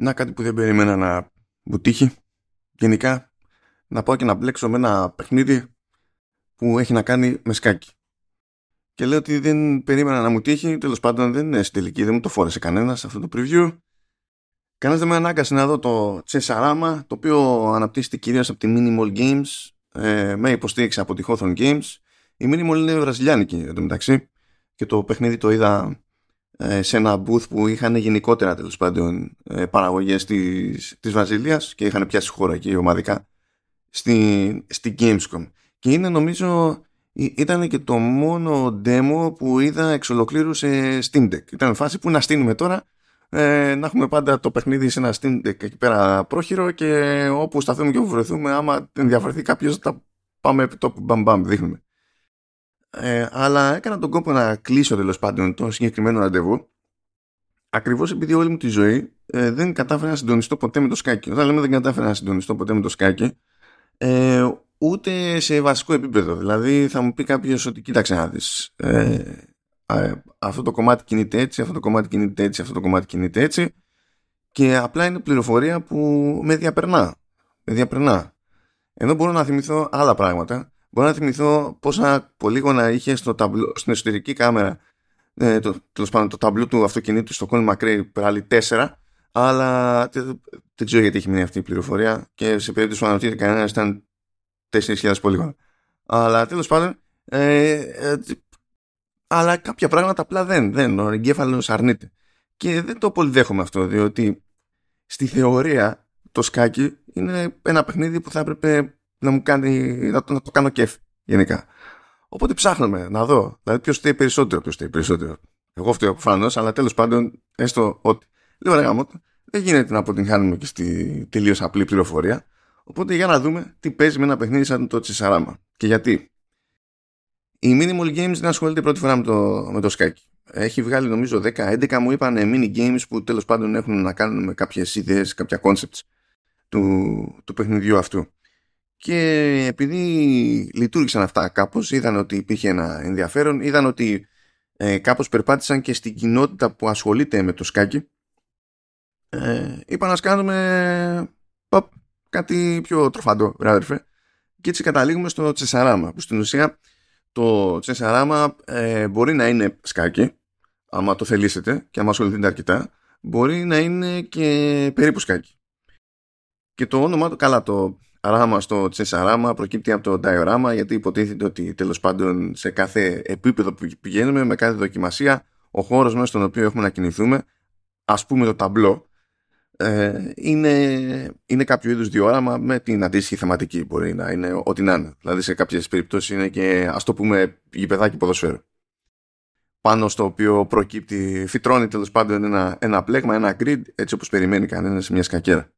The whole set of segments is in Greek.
Να κάτι που δεν περίμενα να μου τύχει. Γενικά να πάω και να μπλέξω με ένα παιχνίδι που έχει να κάνει με σκάκι. Και λέω ότι δεν περίμενα να μου τύχει, τέλος πάντων δεν είναι στην τελική, δεν μου το φόρεσε κανένας αυτό το preview. Κανένας δεν με ανάγκασε να δω το Chessarama, το οποίο αναπτύσσεται κυρίως από τη Minimal Games ε, με υποστήριξη από τη Hawthorne Games. Η Minimal είναι βραζιλιάνικη εντωμεταξύ και το παιχνίδι το είδα ε, σε ένα booth που είχαν γενικότερα τέλος πάντων ε, παραγωγές της, της Βραζιλίας και είχαν πιάσει χώρα εκεί ομαδικά στη, στη Gamescom. Και είναι νομίζω ήταν και το μόνο demo που είδα εξ ολοκλήρου σε Steam Deck. Ήταν φάση που να στείλουμε τώρα ε, να έχουμε πάντα το παιχνίδι σε ένα Steam Deck εκεί πέρα πρόχειρο και όπου σταθούμε και όπου βρεθούμε άμα ενδιαφερθεί κάποιος θα πάμε επί τόπου μπαμ μπαμ δείχνουμε. Ε, αλλά έκανα τον κόπο να κλείσω τέλος πάντων το συγκεκριμένο ραντεβού ακριβώς επειδή όλη μου τη ζωή ε, δεν κατάφερα να συντονιστώ ποτέ με το σκάκι. Όταν λέμε δεν κατάφερα να συντονιστώ ποτέ με το σκάκι, ε, ούτε σε βασικό επίπεδο. Δηλαδή θα μου πει κάποιος ότι κοίταξε να δεις. Ε, αυτό το κομμάτι κινείται έτσι, αυτό το κομμάτι κινείται έτσι, αυτό το κομμάτι κινείται έτσι και απλά είναι πληροφορία που με διαπερνά. Με διαπερνά. Ενώ μπορώ να θυμηθώ άλλα πράγματα Μπορώ να θυμηθώ πόσα πολύγωνα είχε στο ταμπλό, στην εσωτερική κάμερα ε, το, το ταμπλό του αυτοκινήτου στο Colin McRae πάλι 4 αλλά δεν, δεν ξέρω γιατί έχει μείνει αυτή η πληροφορία και σε περίπτωση που αναρωτιέται κανένας ήταν 4.000 πολύγωνα. Αλλά τέλος πάντων ε, ε, αλλά κάποια πράγματα απλά δεν, δεν ο εγκέφαλος αρνείται. Και δεν το πολύ δέχομαι αυτό, διότι στη θεωρία το σκάκι είναι ένα παιχνίδι που θα έπρεπε να μου κάνει, να το, να το κάνω κέφι γενικά. Οπότε ψάχνουμε να δω, δηλαδή ποιος θέλει περισσότερο, ποιος θέλει περισσότερο. Εγώ φταίω προφανώς, αλλά τέλος πάντων, έστω ότι. Λέω ρε γάμο, δεν γίνεται να αποτυγχάνουμε και στη τελείως απλή πληροφορία. Οπότε για να δούμε τι παίζει με ένα παιχνίδι σαν το Τσισαράμα. Και γιατί. Η Minimal Games δεν ασχολείται πρώτη φορά με το, με το Skype. Έχει βγάλει νομίζω 10-11 μου είπαν mini games που τέλος πάντων έχουν να κάνουν με κάποιες ιδέες, κάποια concepts του, του παιχνιδιού αυτού. Και επειδή λειτουργήσαν αυτά κάπως, είδαν ότι υπήρχε ένα ενδιαφέρον, είδαν ότι ε, κάπως περπάτησαν και στην κοινότητα που ασχολείται με το σκάκι. Ε, είπαν να κάνουμε ποπ, κάτι πιο τροφαντό, βράδερφε. Και έτσι καταλήγουμε στο τσεσαράμα, που στην ουσία το τσεσαράμα ε, μπορεί να είναι σκάκι, άμα το θελήσετε και άμα ασχοληθείτε αρκετά, μπορεί να είναι και περίπου σκάκι. Και το όνομα του, καλά το ράμα στο τσεσαράμα προκύπτει από το diorama γιατί υποτίθεται ότι τέλος πάντων σε κάθε επίπεδο που πηγαίνουμε με κάθε δοκιμασία ο χώρος μέσα στον οποίο έχουμε να κινηθούμε ας πούμε το ταμπλό ε, είναι, είναι κάποιο είδους διόραμα με την αντίστοιχη θεματική μπορεί να είναι ό,τι να είναι. Δηλαδή σε κάποιες περιπτώσεις είναι και ας το πούμε γηπεδάκι ποδοσφαίρου. Πάνω στο οποίο προκύπτει, φυτρώνει τέλος πάντων ένα, ένα πλέγμα, ένα grid έτσι όπως περιμένει κανένας σε μια σκακέρα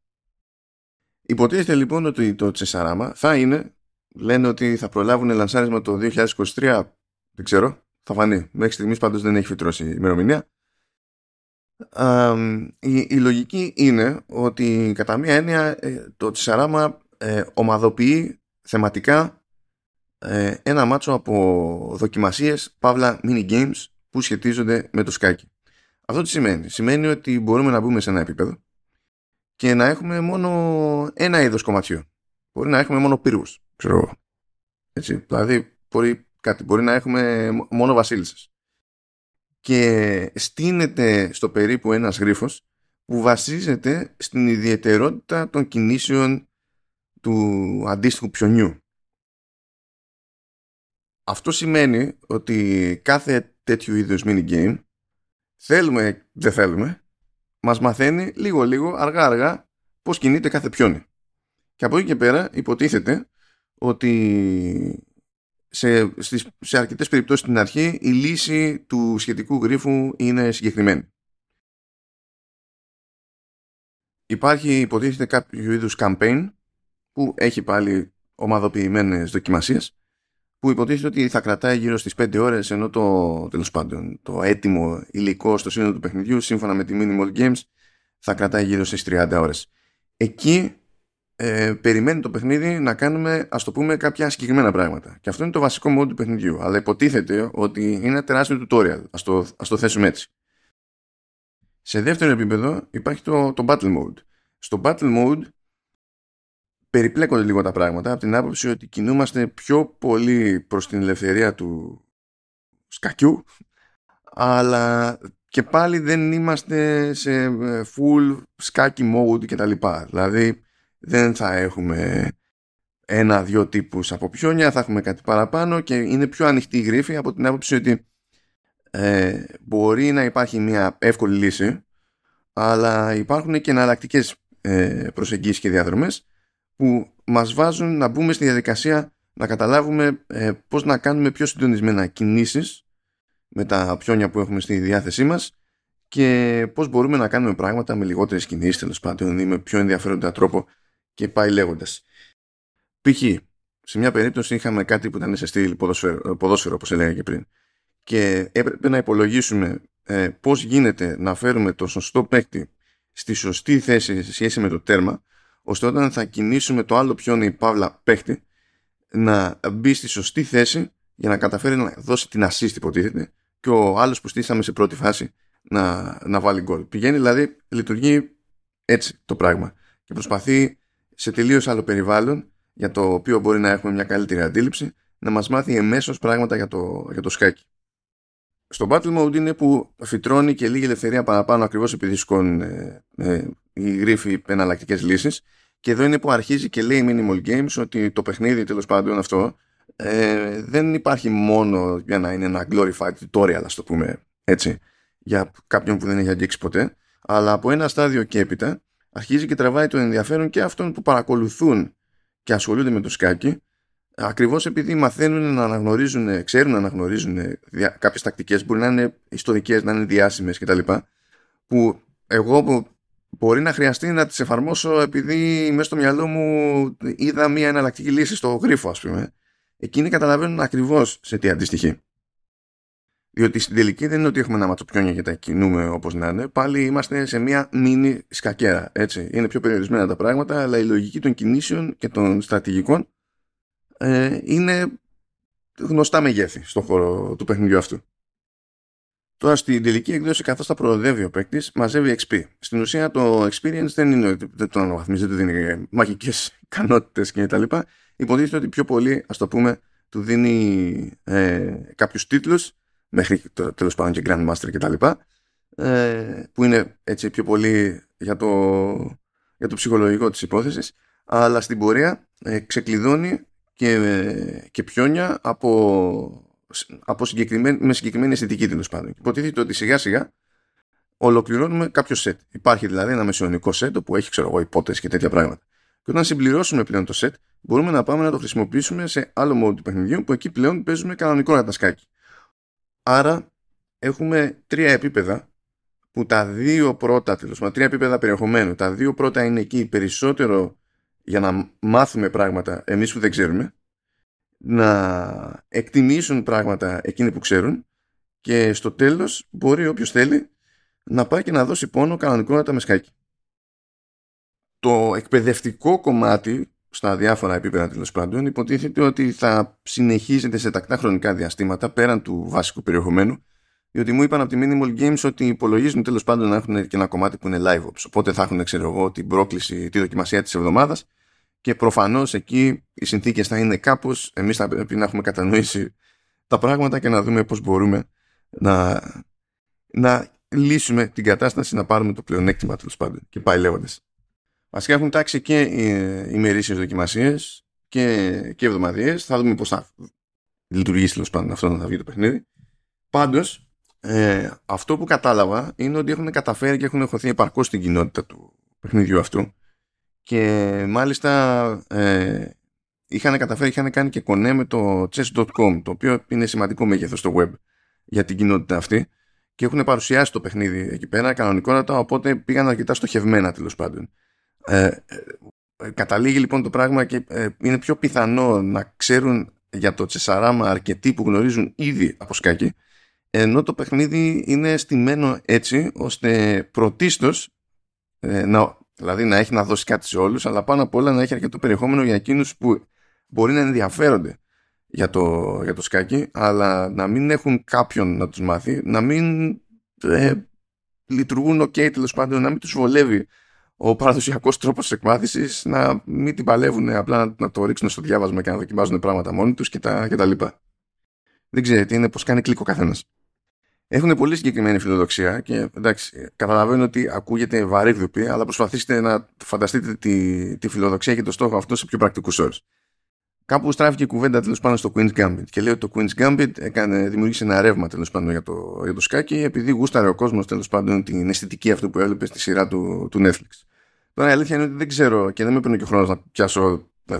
Υποτίθεται λοιπόν ότι το Τσεσαράμα θα είναι, λένε ότι θα προλάβουν λανσάρισμα το 2023, δεν ξέρω, θα φανεί. Μέχρι στιγμής πάντως δεν έχει φυτρώσει η ημερομηνία. η, η, λογική είναι ότι κατά μία έννοια ε, το Τσεσαράμα ε, ομαδοποιεί θεματικά ε, ένα μάτσο από δοκιμασίες, παύλα mini games που σχετίζονται με το σκάκι. Αυτό τι σημαίνει; Σημαίνει ότι μπορούμε να μπούμε σε ένα επίπεδο και να έχουμε μόνο ένα είδος κομματιού. Μπορεί να έχουμε μόνο πύργους, ξέρω εγώ. Έτσι, δηλαδή μπορεί, κάτι, μπορεί να έχουμε μόνο βασίλισσες. Και στείνεται στο περίπου ένας γρίφος που βασίζεται στην ιδιαιτερότητα των κινήσεων του αντίστοιχου πιονιού. Αυτό σημαίνει ότι κάθε τέτοιου είδους mini game θέλουμε, δεν θέλουμε, μας μαθαίνει λίγο λίγο, αργά αργά, πώς κινείται κάθε πιόνι. Και από εκεί και πέρα υποτίθεται ότι σε, στις, σε αρκετές περιπτώσεις στην αρχή η λύση του σχετικού γρίφου είναι συγκεκριμένη. Υπάρχει υποτίθεται κάποιο είδους campaign που έχει πάλι ομαδοποιημένες δοκιμασίες που υποτίθεται ότι θα κρατάει γύρω στις 5 ώρες ενώ το, τέλος πάντων, το έτοιμο υλικό στο σύνολο του παιχνιδιού σύμφωνα με τη Minimal Games θα κρατάει γύρω στις 30 ώρες. Εκεί ε, περιμένει το παιχνίδι να κάνουμε ας το πούμε κάποια συγκεκριμένα πράγματα. Και αυτό είναι το βασικό μόνο του παιχνιδιού. Αλλά υποτίθεται ότι είναι ένα τεράστιο tutorial. Ας το, ας το θέσουμε έτσι. Σε δεύτερο επίπεδο υπάρχει το, το battle mode. Στο battle mode περιπλέκονται λίγο τα πράγματα από την άποψη ότι κινούμαστε πιο πολύ προς την ελευθερία του σκακιού αλλά και πάλι δεν είμαστε σε ε, full σκάκι mode και τα λοιπά. Δηλαδή δεν θα έχουμε ένα-δυο τύπους από πιόνια, θα έχουμε κάτι παραπάνω και είναι πιο ανοιχτή η γρήφη από την άποψη ότι ε, μπορεί να υπάρχει μια εύκολη λύση αλλά υπάρχουν και εναλλακτικές ε, προσεγγίσεις και διαδρομές που μας βάζουν να μπούμε στη διαδικασία να καταλάβουμε ε, πώς να κάνουμε πιο συντονισμένα κινήσεις με τα πιόνια που έχουμε στη διάθεσή μας και πώς μπορούμε να κάνουμε πράγματα με λιγότερες κινήσεις τέλος πάντων ή με πιο ενδιαφέροντα τρόπο και πάει λέγοντας. Π.χ. σε μια περίπτωση είχαμε κάτι που ήταν σε στήλη ποδόσφαιρο, ποδόσφαιρο όπως έλεγα και πριν και έπρεπε να υπολογίσουμε ε, πώς γίνεται να φέρουμε το σωστό παίκτη στη σωστή θέση σε σχέση με το τέρμα ώστε όταν θα κινήσουμε το άλλο πιόνι παύλα παίκτη να μπει στη σωστή θέση για να καταφέρει να δώσει την assist υποτίθεται και ο άλλος που στήσαμε σε πρώτη φάση να, να βάλει γκολ. Πηγαίνει δηλαδή, λειτουργεί έτσι το πράγμα και προσπαθεί σε τελείως άλλο περιβάλλον για το οποίο μπορεί να έχουμε μια καλύτερη αντίληψη να μας μάθει εμέσως πράγματα για το, για το σκάκι. Στο Battle Mode είναι που φυτρώνει και λίγη ελευθερία παραπάνω ακριβώς επειδή σηκώνουν ε, ε, οι γρίφοι εναλλακτικές λύσεις και εδώ είναι που αρχίζει και λέει Minimal Games ότι το παιχνίδι τέλος πάντων αυτό ε, δεν υπάρχει μόνο για να είναι ένα glorified tutorial ας το πούμε έτσι για κάποιον που δεν έχει αγγίξει ποτέ αλλά από ένα στάδιο και έπειτα αρχίζει και τραβάει το ενδιαφέρον και αυτών που παρακολουθούν και ασχολούνται με το σκάκι ακριβώς επειδή μαθαίνουν να αναγνωρίζουν, ξέρουν να αναγνωρίζουν κάποιες τακτικές μπορεί να είναι ιστορικές, να είναι διάσημες κτλ. που εγώ που μπορεί να χρειαστεί να τις εφαρμόσω επειδή μέσα στο μυαλό μου είδα μια εναλλακτική λύση στο γρίφο ας πούμε εκείνοι καταλαβαίνουν ακριβώς σε τι αντιστοιχεί. Διότι στην τελική δεν είναι ότι έχουμε ένα ματσοπιόνια και τα κινούμε όπως να είναι. Πάλι είμαστε σε μια μίνι σκακέρα. Έτσι. Είναι πιο περιορισμένα τα πράγματα, αλλά η λογική των κινήσεων και των στρατηγικών ε, είναι γνωστά μεγέθη στον χώρο του παιχνιδιού αυτού. Τώρα στην τελική εκδόση, καθώς θα προοδεύει ο παίκτης, μαζεύει XP. Στην ουσία το experience δεν είναι ότι δεν τον αναβαθμίζει, δεν δίνει μαγικές ικανότητες κτλ. Υποτίθεται ότι πιο πολύ, ας το πούμε, του δίνει ε, κάποιους τίτλους μέχρι τέλος πάντων και Grandmaster κτλ. Ε, που είναι έτσι πιο πολύ για το, για το ψυχολογικό της υπόθεσης αλλά στην πορεία ε, ξεκλειδώνει και, ε, και πιόνια από, από συγκεκριμένη, με συγκεκριμένη αισθητική τέλος πάντων. Υποτίθεται ότι σιγά σιγά ολοκληρώνουμε κάποιο σετ. Υπάρχει δηλαδή ένα μεσαιωνικό σετ που έχει ξέρω εγώ υπότες και τέτοια πράγματα. Και όταν συμπληρώσουμε πλέον το σετ μπορούμε να πάμε να το χρησιμοποιήσουμε σε άλλο μόδο του παιχνιδιού που εκεί πλέον παίζουμε κανονικό σκάκι. Άρα έχουμε τρία επίπεδα που τα δύο πρώτα, τέλος τρία επίπεδα περιεχομένου. Τα δύο πρώτα είναι εκεί περισσότερο για να μάθουμε πράγματα εμείς που δεν ξέρουμε, να εκτιμήσουν πράγματα εκείνοι που ξέρουν και στο τέλος μπορεί όποιος θέλει να πάει και να δώσει πόνο κανονικότατα με σκάκι. Το εκπαιδευτικό κομμάτι στα διάφορα επίπεδα τέλος πάντων, υποτίθεται ότι θα συνεχίζεται σε τακτά χρονικά διαστήματα πέραν του βασικού περιεχομένου. Διότι μου είπαν από τη Minimal Games ότι υπολογίζουν τέλος πάντων να έχουν και ένα κομμάτι που είναι live ops. Οπότε θα έχουν, ξέρω εγώ, την πρόκληση, τη δοκιμασία της εβδομάδας και προφανώς εκεί οι συνθήκες θα είναι κάπως. Εμείς θα πρέπει να έχουμε κατανοήσει τα πράγματα και να δούμε πώς μπορούμε να, να λύσουμε την κατάσταση, να πάρουμε το πλεονέκτημα τέλος πάντων. Και πάει λέγοντας. Βασικά έχουν τάξει και οι ημερήσιες δοκιμασίες και, και εβδομαδιαίες. Θα δούμε πώς θα λειτουργήσει τέλος πάντων αυτό να θα βγει το παιχνίδι. Πάντως, ε, αυτό που κατάλαβα είναι ότι έχουν καταφέρει και έχουν χωθεί επαρκώς στην κοινότητα του παιχνιδιού αυτού και μάλιστα ε, είχαν καταφέρει, είχαν κάνει και κονέ με το chess.com το οποίο είναι σημαντικό μέγεθος στο web για την κοινότητα αυτή και έχουν παρουσιάσει το παιχνίδι εκεί πέρα κανονικότατα οπότε πήγαν αρκετά στοχευμένα τέλος πάντων. Ε, ε, καταλήγει λοιπόν το πράγμα και ε, είναι πιο πιθανό να ξέρουν για το τσεσαράμα αρκετοί που γνωρίζουν ήδη από σκάκι ενώ το παιχνίδι είναι στημένο έτσι ώστε πρωτίστως ε, να, δηλαδή να έχει να δώσει κάτι σε όλους αλλά πάνω απ' όλα να έχει αρκετό περιεχόμενο για εκείνους που μπορεί να ενδιαφέρονται για το, για το σκάκι αλλά να μην έχουν κάποιον να τους μάθει να μην λειτουργούν ok τέλος πάντων, να μην τους βολεύει ο παραδοσιακός τρόπος εκμάθησης, να μην την παλεύουν απλά να, το ρίξουν στο διάβασμα και να δοκιμάζουν πράγματα μόνοι τους κτλ. Δεν ξέρετε, είναι πώ κάνει κλικ ο καθένας. Έχουν πολύ συγκεκριμένη φιλοδοξία και εντάξει, καταλαβαίνω ότι ακούγεται βαρύγδουπη, αλλά προσπαθήστε να φανταστείτε τη, τη φιλοδοξία και το στόχο αυτό σε πιο πρακτικούς όρους. Κάπου στράφηκε η κουβέντα τέλος πάντων στο Queen's Gambit και λέει ότι το Queen's Gambit έκανε, δημιούργησε ένα ρεύμα τέλος πάντων για το, για το σκάκι επειδή γούσταρε ο κόσμος τέλος πάντων την αισθητική αυτού που έβλεπε στη σειρά του, του Netflix. Τώρα η αλήθεια είναι ότι δεν ξέρω και δεν με παίρνει και ο χρόνος να πιάσω ε,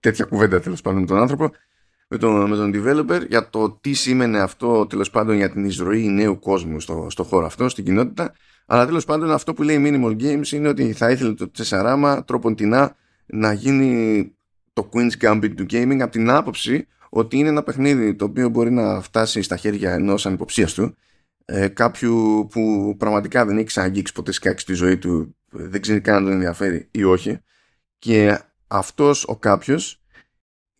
τέτοια κουβέντα τέλος πάντων με τον άνθρωπο με τον, με τον developer για το τι σήμαινε αυτό τέλος πάντων για την εισρωή νέου κόσμου στο, στο χώρο αυτό, στην κοινότητα. Αλλά τέλος πάντων αυτό που λέει Minimal Games είναι ότι θα ήθελε το Τσεσαράμα τροποντινά να γίνει το Queen's Gambit του gaming από την άποψη ότι είναι ένα παιχνίδι το οποίο μπορεί να φτάσει στα χέρια ενός ανυποψίαστου ε, κάποιου που πραγματικά δεν έχει ξαναγγίξει ποτέ σκάκι στη ζωή του, δεν ξέρει καν αν τον ενδιαφέρει ή όχι και αυτός ο κάποιος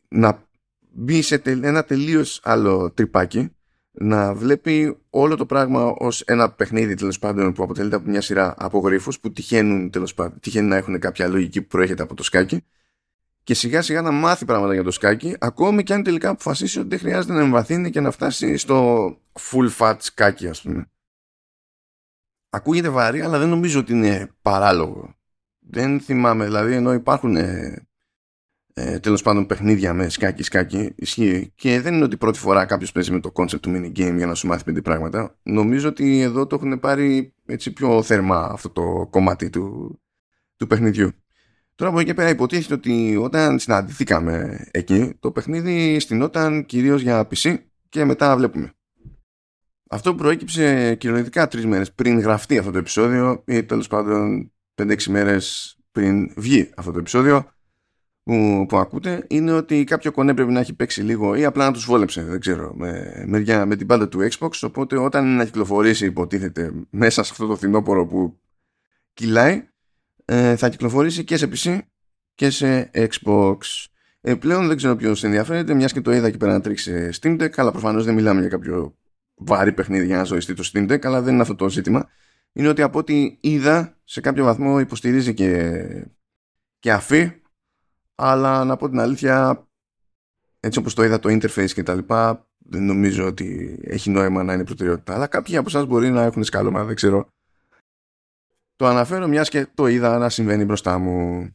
να μπει σε ένα τελείως άλλο τρυπάκι να βλέπει όλο το πράγμα ως ένα παιχνίδι τέλος πάντων που αποτελείται από μια σειρά από γρίφους που τυχαίνουν, τέλος πάντων, τυχαίνουν να έχουν κάποια λογική που προέρχεται από το σκάκι και σιγά σιγά να μάθει πράγματα για το σκάκι ακόμη και αν τελικά αποφασίσει ότι δεν χρειάζεται να εμβαθύνει και να φτάσει στο full fat σκάκι ας πούμε. Ακούγεται βαρύ αλλά δεν νομίζω ότι είναι παράλογο. Δεν θυμάμαι, δηλαδή ενώ υπάρχουν ε, ε, τέλος πάντων παιχνίδια με σκάκι σκάκι. Ισχύει. Και δεν είναι ότι πρώτη φορά κάποιος παίζει με το concept του mini game για να σου μάθει πέντε πράγματα. Νομίζω ότι εδώ το έχουν πάρει έτσι πιο θερμά αυτό το κομμάτι του, του παιχνιδιού. Τώρα από εκεί πέρα υποτίθεται ότι όταν συναντηθήκαμε εκεί το παιχνίδι στηνόταν κυρίως για PC και μετά βλέπουμε. Αυτό προέκυψε κυριολεκτικά τρεις μέρες πριν γραφτεί αυτό το επεισόδιο ή τέλος πάντων 5-6 μέρες πριν βγει αυτό το επεισόδιο που, που ακούτε είναι ότι κάποιο κονέ πρέπει να έχει παίξει λίγο ή απλά να τους βόλεψε, δεν ξέρω, με, με, με την πάντα του Xbox, οπότε όταν να κυκλοφορήσει υποτίθεται μέσα σε αυτό το φθινόπωρο που κυλάει, ε, θα κυκλοφορήσει και σε PC και σε Xbox. Ε, πλέον δεν ξέρω ποιος ενδιαφέρεται, μιας και το είδα εκεί πέρα να τρίξει Steam Deck, αλλά προφανώς δεν μιλάμε για κάποιο βάρη παιχνίδι για να ζωιστεί το Steam Deck, αλλά δεν είναι αυτό το ζήτημα. Είναι ότι από ό,τι είδα, σε κάποιο βαθμό υποστηρίζει και, και αφή αλλά να πω την αλήθεια έτσι όπως το είδα το interface και τα λοιπά δεν νομίζω ότι έχει νόημα να είναι προτεραιότητα. Αλλά κάποιοι από εσάς μπορεί να έχουν σκάλωμα δεν ξέρω. Το αναφέρω μιας και το είδα να συμβαίνει μπροστά μου.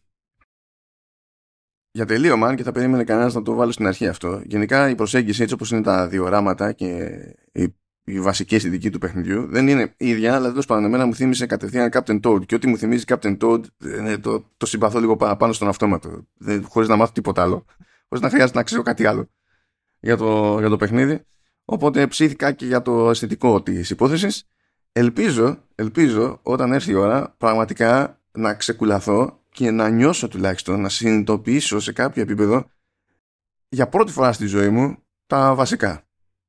Για τελείωμα και θα περίμενε κανένας να το βάλω στην αρχή αυτό γενικά η προσέγγιση έτσι όπως είναι τα διοράματα και η η βασική αισθητική του παιχνιδιού δεν είναι η ίδια, αλλά τέλος πάντων εμένα μου θύμισε κατευθείαν Captain Toad. Και ό,τι μου θυμίζει Captain Toad ε, το, το συμπαθώ λίγο παραπάνω στον αυτόματο. Χωρίς να μάθω τίποτα άλλο. Χωρίς να χρειάζεται να ξέρω κάτι άλλο για το, για το παιχνίδι. Οπότε ψήθηκα και για το αισθητικό της υπόθεσης. Ελπίζω, ελπίζω όταν έρθει η ώρα πραγματικά να ξεκουλαθώ και να νιώσω τουλάχιστον, να συνειδητοποιήσω σε κάποιο επίπεδο για πρώτη φορά στη ζωή μου τα βασικά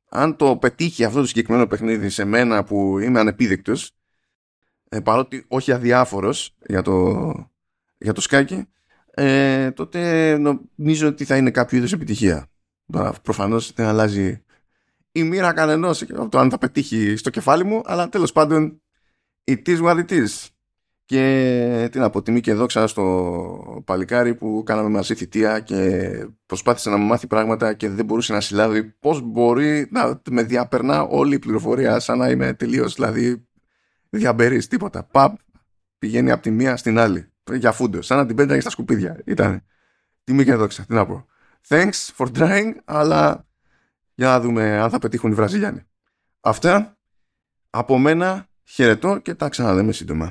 αν το πετύχει αυτό το συγκεκριμένο παιχνίδι σε μένα που είμαι ανεπίδεικτος ε, παρότι όχι αδιάφορος για το, για το σκάκι ε, τότε νομίζω ότι θα είναι κάποιο είδους επιτυχία. Προφανώς δεν αλλάζει η μοίρα κανενός από το αν θα πετύχει στο κεφάλι μου αλλά τέλος πάντων it is what it is και την αποτιμή και δόξα στο παλικάρι που κάναμε μαζί θητεία και προσπάθησε να μου μάθει πράγματα και δεν μπορούσε να συλλάβει πώς μπορεί να με διαπερνά όλη η πληροφορία σαν να είμαι τελείως δηλαδή διαμπερής, τίποτα. Παπ, πηγαίνει από τη μία στην άλλη. Για φούντο, σαν να την πέταγε στα σκουπίδια. Ήταν τιμή και δόξα, τι να πω. Thanks for trying, αλλά για να δούμε αν θα πετύχουν οι Βραζιλιάνοι. Αυτά από μένα χαιρετώ και τα ξαναδέμε σύντομα.